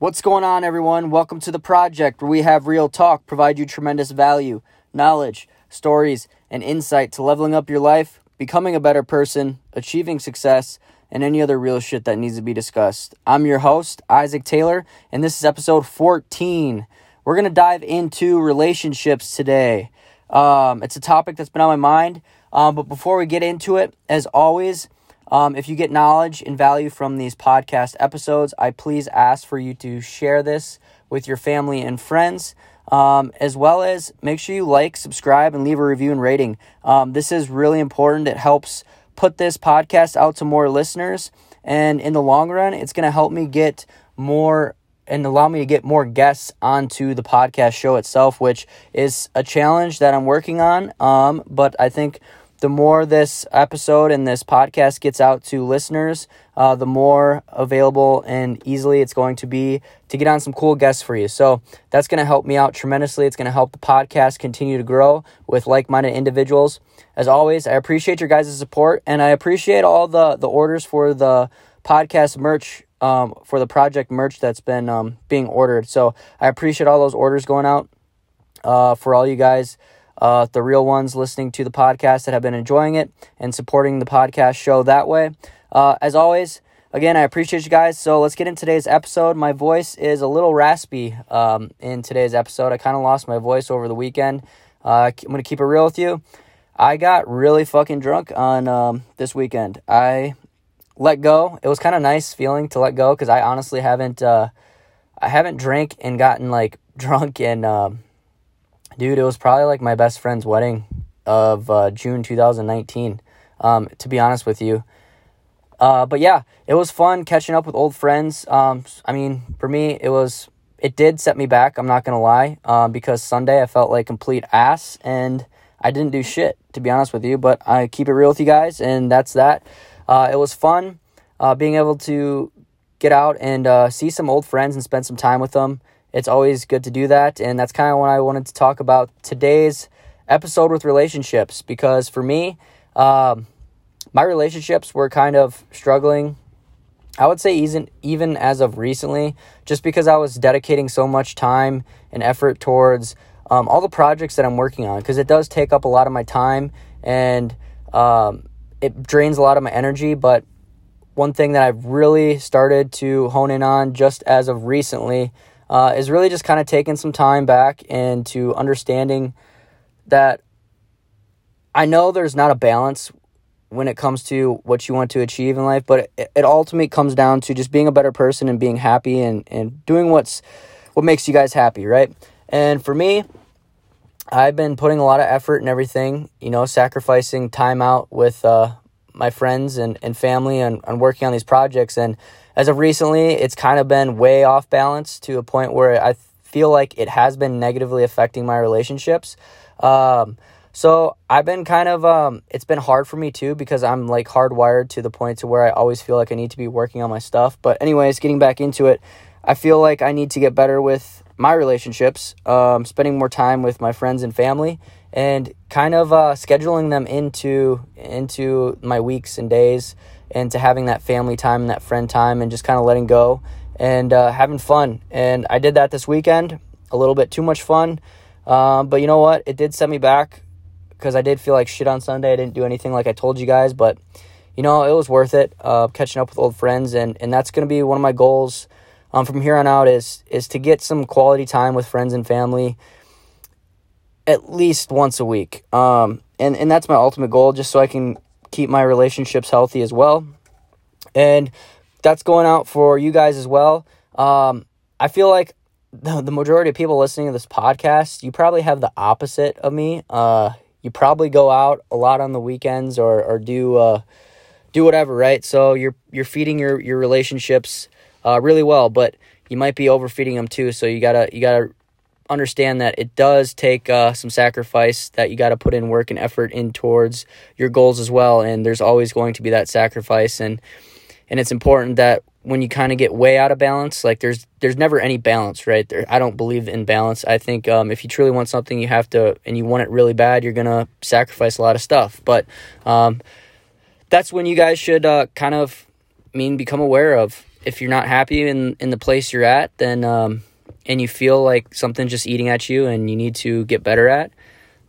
What's going on, everyone? Welcome to the project where we have real talk, provide you tremendous value, knowledge, stories, and insight to leveling up your life, becoming a better person, achieving success, and any other real shit that needs to be discussed. I'm your host, Isaac Taylor, and this is episode 14. We're going to dive into relationships today. Um, it's a topic that's been on my mind, um, but before we get into it, as always, um, if you get knowledge and value from these podcast episodes, I please ask for you to share this with your family and friends. Um, as well as make sure you like, subscribe, and leave a review and rating. Um, this is really important. It helps put this podcast out to more listeners. And in the long run, it's going to help me get more and allow me to get more guests onto the podcast show itself, which is a challenge that I'm working on. Um, but I think the more this episode and this podcast gets out to listeners, uh, the more available and easily it's going to be to get on some cool guests for you. So that's going to help me out tremendously. It's going to help the podcast continue to grow with like minded individuals. As always, I appreciate your guys' support and I appreciate all the, the orders for the podcast merch. Um, for the project merch that's been um, being ordered. So I appreciate all those orders going out uh, for all you guys uh, the real ones listening to the podcast that have been enjoying it and supporting the podcast show that way. Uh, as always, again, I appreciate you guys. So let's get in today's episode. My voice is a little raspy um, in today's episode. I kind of lost my voice over the weekend. Uh, I'm going to keep it real with you. I got really fucking drunk on um, this weekend. I let go. It was kind of nice feeling to let go because I honestly haven't. Uh, I haven't drank and gotten like drunk and Dude, it was probably like my best friend's wedding of uh, June 2019, um, to be honest with you. Uh, but yeah, it was fun catching up with old friends. Um, I mean, for me, it was, it did set me back, I'm not to lie, um, because Sunday I felt like complete ass and I didn't do shit, to be honest with you, but I keep it real with you guys, and that's that. Uh, it was fun uh, being able to get out and uh, see some old friends and spend some time with them it's always good to do that. And that's kind of what I wanted to talk about today's episode with relationships because for me, um, my relationships were kind of struggling. I would say even even as of recently, just because I was dedicating so much time and effort towards um, all the projects that I'm working on, because it does take up a lot of my time and um, it drains a lot of my energy. But one thing that I've really started to hone in on just as of recently uh, is really just kind of taking some time back and to understanding that I know there's not a balance when it comes to what you want to achieve in life, but it, it ultimately comes down to just being a better person and being happy and, and doing what's what makes you guys happy, right? And for me, I've been putting a lot of effort and everything, you know, sacrificing time out with uh, my friends and, and family and, and working on these projects. And as of recently, it's kind of been way off balance to a point where I feel like it has been negatively affecting my relationships. Um, so I've been kind of um, it's been hard for me too because I'm like hardwired to the point to where I always feel like I need to be working on my stuff. But anyways, getting back into it, I feel like I need to get better with my relationships, um, spending more time with my friends and family, and kind of uh, scheduling them into into my weeks and days into having that family time and that friend time and just kind of letting go and uh, having fun. And I did that this weekend, a little bit too much fun. Um, but you know what? It did set me back because I did feel like shit on Sunday. I didn't do anything like I told you guys, but you know, it was worth it. Uh, catching up with old friends, and and that's going to be one of my goals um, from here on out is is to get some quality time with friends and family at least once a week. Um, and and that's my ultimate goal, just so I can keep my relationships healthy as well. And that's going out for you guys as well. Um, I feel like the, the majority of people listening to this podcast, you probably have the opposite of me. Uh, you probably go out a lot on the weekends or, or do uh, do whatever, right? So you're you're feeding your your relationships uh, really well, but you might be overfeeding them too. So you gotta you gotta understand that it does take uh, some sacrifice that you got to put in work and effort in towards your goals as well and there's always going to be that sacrifice and and it's important that when you kind of get way out of balance like there's there's never any balance right? There i don't believe in balance. I think um, if you truly want something you have to and you want it really bad you're gonna sacrifice a lot of stuff. But um, that's when you guys should uh, kind of I mean become aware of. If you're not happy in in the place you're at, then um, and you feel like something's just eating at you and you need to get better at,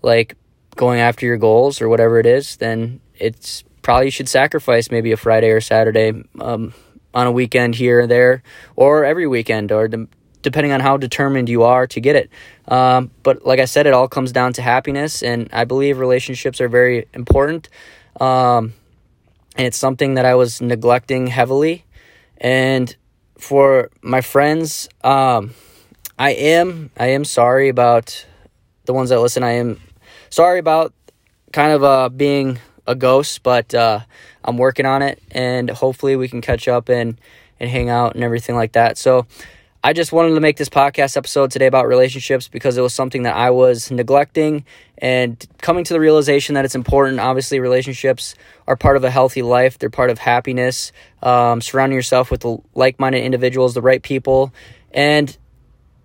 like going after your goals or whatever it is, then it's probably you should sacrifice maybe a Friday or Saturday um, on a weekend here or there, or every weekend, or de- depending on how determined you are to get it. Um, but like I said, it all comes down to happiness, and I believe relationships are very important. Um, and it's something that I was neglecting heavily. And for my friends, um, I am I am sorry about the ones that listen. I am sorry about kind of uh, being a ghost, but uh, I'm working on it, and hopefully we can catch up and and hang out and everything like that. So I just wanted to make this podcast episode today about relationships because it was something that I was neglecting and coming to the realization that it's important. Obviously, relationships are part of a healthy life, they're part of happiness. Um, surrounding yourself with like minded individuals, the right people, and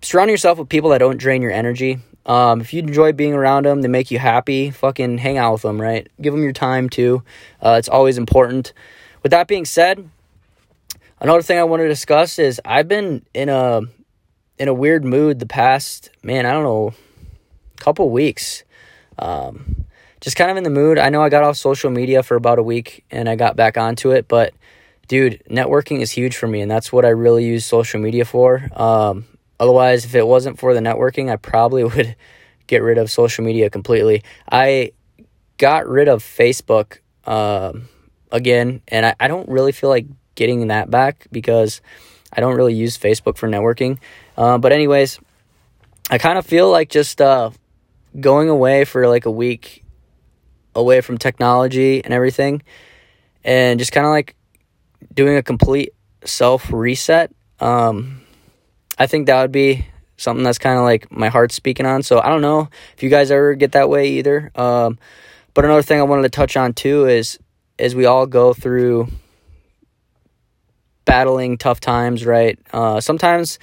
surrounding yourself with people that don't drain your energy. Um, if you enjoy being around them, they make you happy, fucking hang out with them, right? Give them your time too. Uh, it's always important. With that being said, Another thing I want to discuss is I've been in a in a weird mood the past man I don't know couple weeks. Um, just kind of in the mood. I know I got off social media for about a week and I got back onto it, but dude, networking is huge for me, and that's what I really use social media for. Um, otherwise, if it wasn't for the networking, I probably would get rid of social media completely. I got rid of Facebook um, again, and I, I don't really feel like getting that back because I don't really use Facebook for networking. Uh, but anyways, I kind of feel like just uh, going away for like a week away from technology and everything, and just kind of like doing a complete self reset. Um, I think that would be something that's kind of like my heart speaking on. So I don't know if you guys ever get that way either. Um, but another thing I wanted to touch on too is as we all go through battling tough times, right? Uh, sometimes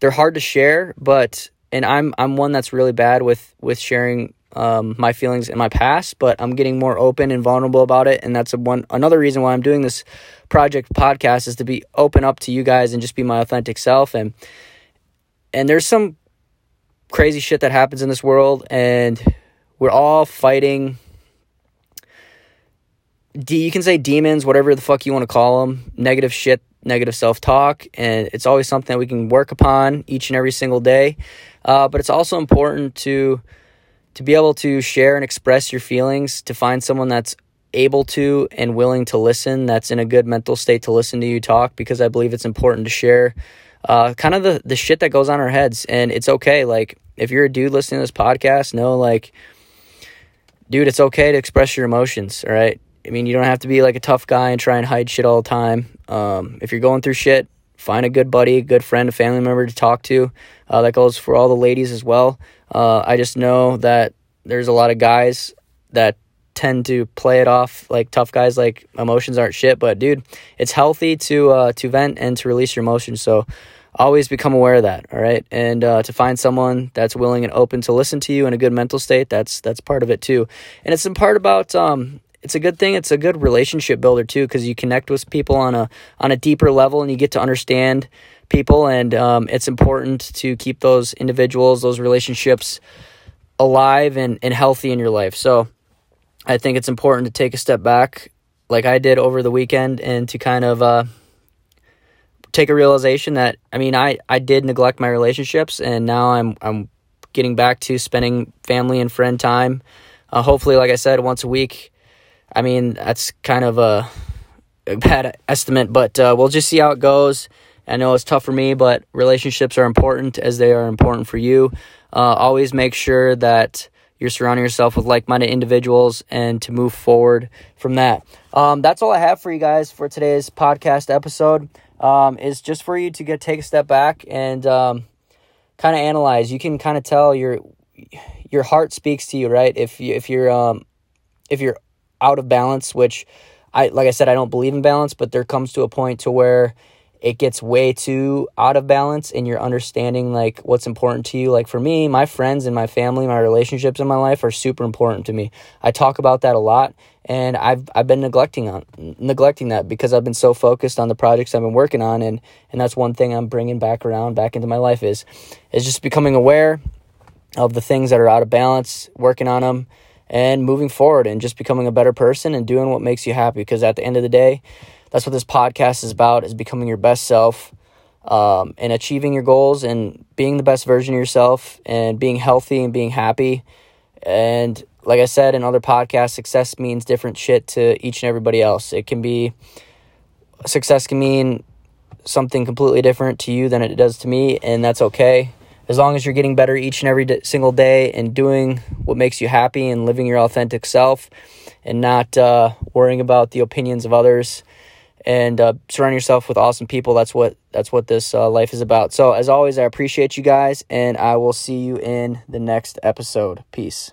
they're hard to share, but and I'm I'm one that's really bad with with sharing um, my feelings in my past, but I'm getting more open and vulnerable about it, and that's a one another reason why I'm doing this project podcast is to be open up to you guys and just be my authentic self and and there's some crazy shit that happens in this world and we're all fighting D, you can say demons whatever the fuck you want to call them negative shit negative self talk, and it's always something that we can work upon each and every single day. Uh, but it's also important to to be able to share and express your feelings, to find someone that's able to and willing to listen, that's in a good mental state to listen to you talk, because I believe it's important to share uh, kind of the, the shit that goes on our heads. And it's okay. Like, if you're a dude listening to this podcast, know, like, dude, it's okay to express your emotions, all right? I mean, you don't have to be like a tough guy and try and hide shit all the time. Um, if you're going through shit, find a good buddy, a good friend, a family member to talk to. Uh, that goes for all the ladies as well. Uh, I just know that there's a lot of guys that tend to play it off like tough guys, like emotions aren't shit. But dude, it's healthy to uh, to vent and to release your emotions. So always become aware of that. All right, and uh, to find someone that's willing and open to listen to you in a good mental state, that's that's part of it too. And it's in part about um, it's a good thing. It's a good relationship builder too because you connect with people on a on a deeper level and you get to understand people. And um, it's important to keep those individuals, those relationships alive and, and healthy in your life. So I think it's important to take a step back, like I did over the weekend, and to kind of uh, take a realization that I mean I I did neglect my relationships, and now I'm I'm getting back to spending family and friend time. Uh, hopefully, like I said, once a week I mean, that's kind of a, a bad estimate, but uh, we'll just see how it goes. I know it's tough for me, but relationships are important as they are important for you. Uh, always make sure that you're surrounding yourself with like-minded individuals and to move forward from that. Um, that's all I have for you guys for today's podcast episode. Um, is just for you to get take a step back and um, kind of analyze. You can kind of tell your your heart speaks to you, right? If you if you're um, if you're out of balance, which I like I said I don't believe in balance, but there comes to a point to where it gets way too out of balance and you're understanding like what's important to you. Like for me, my friends and my family, my relationships in my life are super important to me. I talk about that a lot and I've I've been neglecting on neglecting that because I've been so focused on the projects I've been working on and and that's one thing I'm bringing back around back into my life is is just becoming aware of the things that are out of balance, working on them and moving forward and just becoming a better person and doing what makes you happy because at the end of the day, that's what this podcast is about is becoming your best self um, and achieving your goals and being the best version of yourself and being healthy and being happy. And like i said in other podcasts success means different shit to each and everybody else. It can be success can mean something completely different to you than it does to me and that's okay. As long as you're getting better each and every single day and doing what makes you happy and living your authentic self and not uh, worrying about the opinions of others and uh, surround yourself with awesome people. That's what that's what this uh, life is about. So as always, I appreciate you guys, and I will see you in the next episode. Peace.